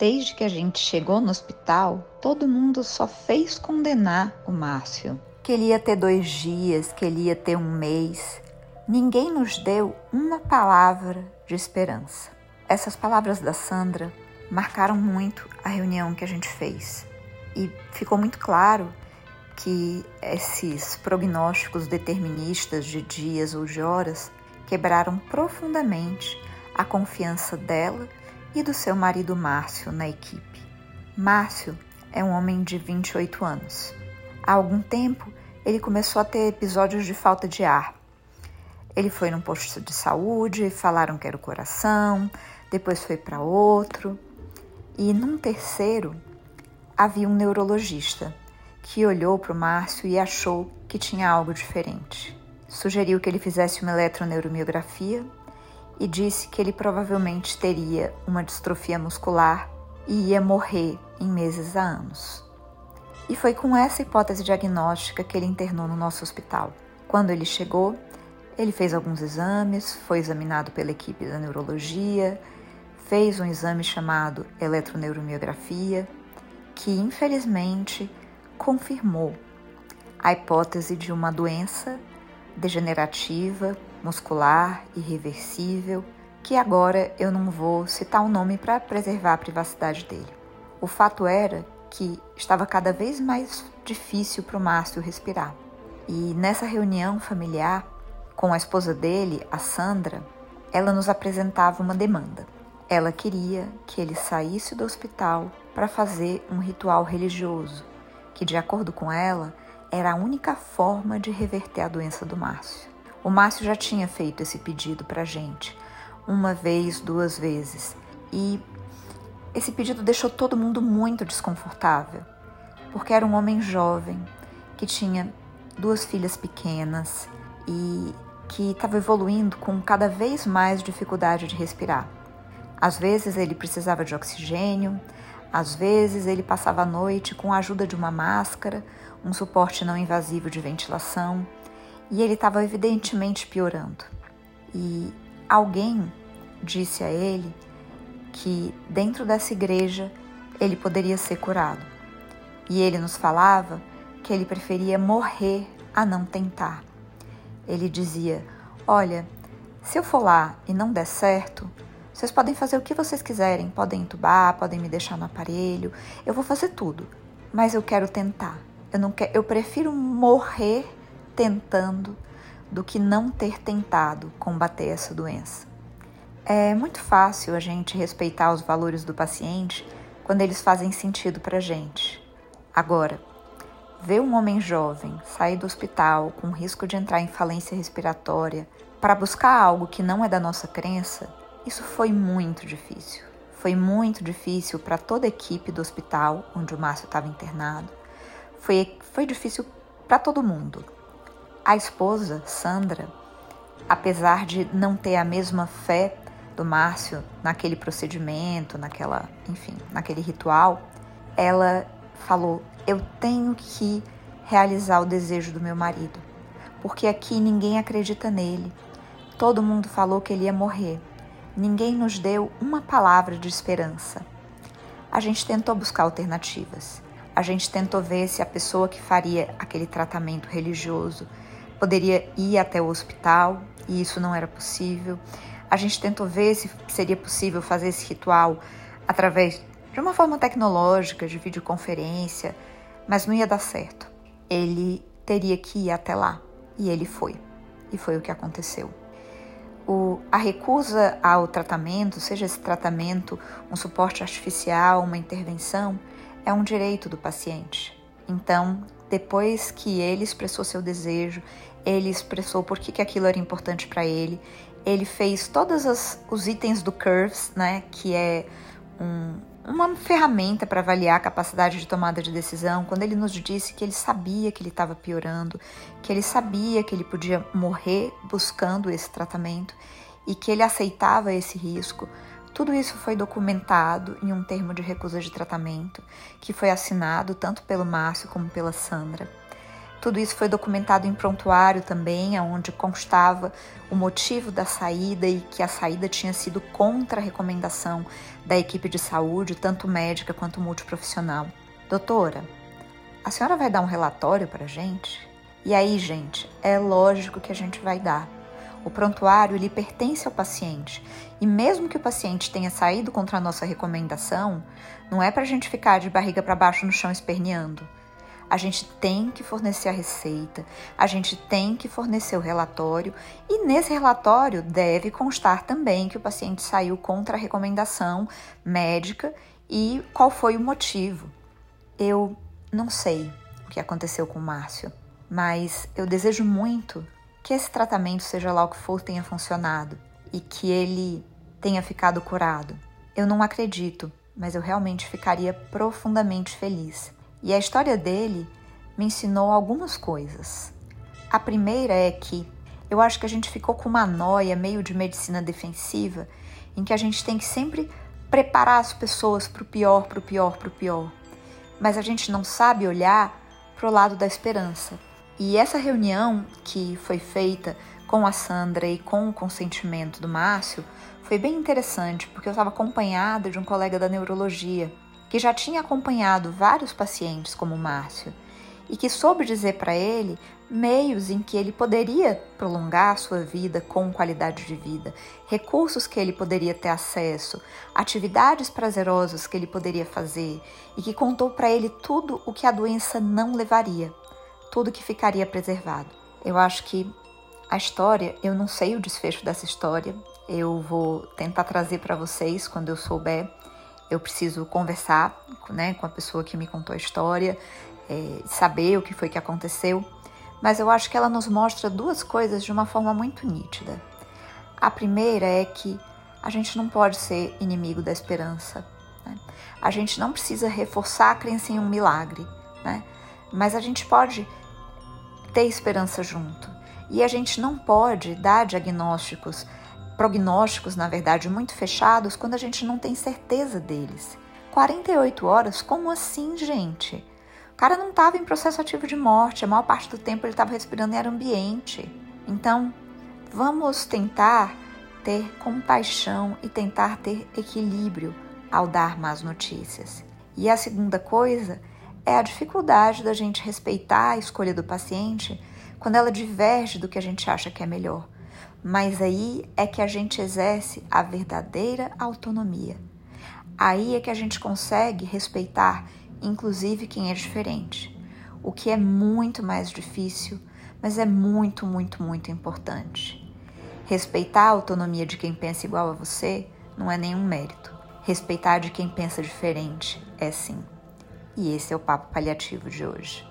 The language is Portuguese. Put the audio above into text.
Desde que a gente chegou no hospital, todo mundo só fez condenar o Márcio. Que ele ia ter dois dias, que ele ia ter um mês. Ninguém nos deu uma palavra de esperança. Essas palavras da Sandra marcaram muito a reunião que a gente fez. E ficou muito claro que esses prognósticos deterministas de dias ou de horas quebraram profundamente a confiança dela e do seu marido Márcio na equipe. Márcio é um homem de 28 anos. Há algum tempo, ele começou a ter episódios de falta de ar. Ele foi num posto de saúde, falaram que era o coração, depois foi para outro. E num terceiro, havia um neurologista que olhou para o Márcio e achou que tinha algo diferente. Sugeriu que ele fizesse uma eletroneuromiografia e disse que ele provavelmente teria uma distrofia muscular e ia morrer em meses a anos. E foi com essa hipótese diagnóstica que ele internou no nosso hospital. Quando ele chegou, ele fez alguns exames, foi examinado pela equipe da neurologia, fez um exame chamado eletroneuromiografia, que infelizmente confirmou a hipótese de uma doença degenerativa muscular, irreversível, que agora eu não vou citar o nome para preservar a privacidade dele. O fato era que estava cada vez mais difícil para o Márcio respirar. E nessa reunião familiar com a esposa dele, a Sandra, ela nos apresentava uma demanda. Ela queria que ele saísse do hospital para fazer um ritual religioso, que, de acordo com ela, era a única forma de reverter a doença do Márcio. O Márcio já tinha feito esse pedido para a gente, uma vez, duas vezes, e esse pedido deixou todo mundo muito desconfortável, porque era um homem jovem que tinha duas filhas pequenas e que estava evoluindo com cada vez mais dificuldade de respirar. Às vezes ele precisava de oxigênio, às vezes ele passava a noite com a ajuda de uma máscara, um suporte não invasivo de ventilação e ele estava evidentemente piorando. E alguém disse a ele que dentro dessa igreja ele poderia ser curado. E ele nos falava que ele preferia morrer a não tentar. Ele dizia: Olha, se eu for lá e não der certo, vocês podem fazer o que vocês quiserem, podem entubar, podem me deixar no aparelho, eu vou fazer tudo, mas eu quero tentar. Eu não quero, eu prefiro morrer tentando do que não ter tentado combater essa doença. É muito fácil a gente respeitar os valores do paciente quando eles fazem sentido para gente. Agora, ver um homem jovem sair do hospital com risco de entrar em falência respiratória para buscar algo que não é da nossa crença, isso foi muito difícil. Foi muito difícil para toda a equipe do hospital onde o Márcio estava internado. Foi, foi difícil para todo mundo. A esposa, Sandra, apesar de não ter a mesma fé do Márcio naquele procedimento, naquela, enfim, naquele ritual, ela falou: "Eu tenho que realizar o desejo do meu marido, porque aqui ninguém acredita nele. Todo mundo falou que ele ia morrer. Ninguém nos deu uma palavra de esperança. A gente tentou buscar alternativas. A gente tentou ver se a pessoa que faria aquele tratamento religioso poderia ir até o hospital e isso não era possível. A gente tentou ver se seria possível fazer esse ritual através de uma forma tecnológica, de videoconferência, mas não ia dar certo. Ele teria que ir até lá e ele foi. E foi o que aconteceu. O, a recusa ao tratamento, seja esse tratamento um suporte artificial, uma intervenção, é um direito do paciente. Então, depois que ele expressou seu desejo, ele expressou por que, que aquilo era importante para ele. Ele fez todos as, os itens do Curves, né, que é um, uma ferramenta para avaliar a capacidade de tomada de decisão. Quando ele nos disse que ele sabia que ele estava piorando, que ele sabia que ele podia morrer buscando esse tratamento e que ele aceitava esse risco. Tudo isso foi documentado em um termo de recusa de tratamento que foi assinado tanto pelo Márcio como pela Sandra. Tudo isso foi documentado em prontuário também, onde constava o motivo da saída e que a saída tinha sido contra a recomendação da equipe de saúde, tanto médica quanto multiprofissional. Doutora, a senhora vai dar um relatório para a gente? E aí, gente, é lógico que a gente vai dar. O prontuário ele pertence ao paciente e mesmo que o paciente tenha saído contra a nossa recomendação, não é para a gente ficar de barriga para baixo no chão esperneando a gente tem que fornecer a receita, a gente tem que fornecer o relatório e nesse relatório deve constar também que o paciente saiu contra a recomendação médica e qual foi o motivo. Eu não sei o que aconteceu com o Márcio, mas eu desejo muito que esse tratamento, seja lá o que for, tenha funcionado e que ele tenha ficado curado. Eu não acredito, mas eu realmente ficaria profundamente feliz. E a história dele me ensinou algumas coisas. A primeira é que eu acho que a gente ficou com uma noia meio de medicina defensiva, em que a gente tem que sempre preparar as pessoas para o pior, para o pior, para o pior. Mas a gente não sabe olhar para o lado da esperança. E essa reunião que foi feita com a Sandra e com o consentimento do Márcio foi bem interessante, porque eu estava acompanhada de um colega da neurologia que já tinha acompanhado vários pacientes como o Márcio e que soube dizer para ele meios em que ele poderia prolongar a sua vida com qualidade de vida, recursos que ele poderia ter acesso, atividades prazerosas que ele poderia fazer e que contou para ele tudo o que a doença não levaria, tudo que ficaria preservado. Eu acho que a história, eu não sei o desfecho dessa história, eu vou tentar trazer para vocês quando eu souber eu preciso conversar né, com a pessoa que me contou a história, é, saber o que foi que aconteceu, mas eu acho que ela nos mostra duas coisas de uma forma muito nítida. A primeira é que a gente não pode ser inimigo da esperança. Né? A gente não precisa reforçar a crença em um milagre, né? mas a gente pode ter esperança junto. E a gente não pode dar diagnósticos prognósticos, na verdade, muito fechados quando a gente não tem certeza deles. 48 horas? Como assim, gente? O cara não estava em processo ativo de morte, a maior parte do tempo ele estava respirando em ar ambiente. Então, vamos tentar ter compaixão e tentar ter equilíbrio ao dar más notícias. E a segunda coisa é a dificuldade da gente respeitar a escolha do paciente quando ela diverge do que a gente acha que é melhor mas aí é que a gente exerce a verdadeira autonomia. Aí é que a gente consegue respeitar, inclusive, quem é diferente, o que é muito mais difícil, mas é muito, muito, muito importante. Respeitar a autonomia de quem pensa igual a você não é nenhum mérito. Respeitar de quem pensa diferente é sim. E esse é o papo paliativo de hoje.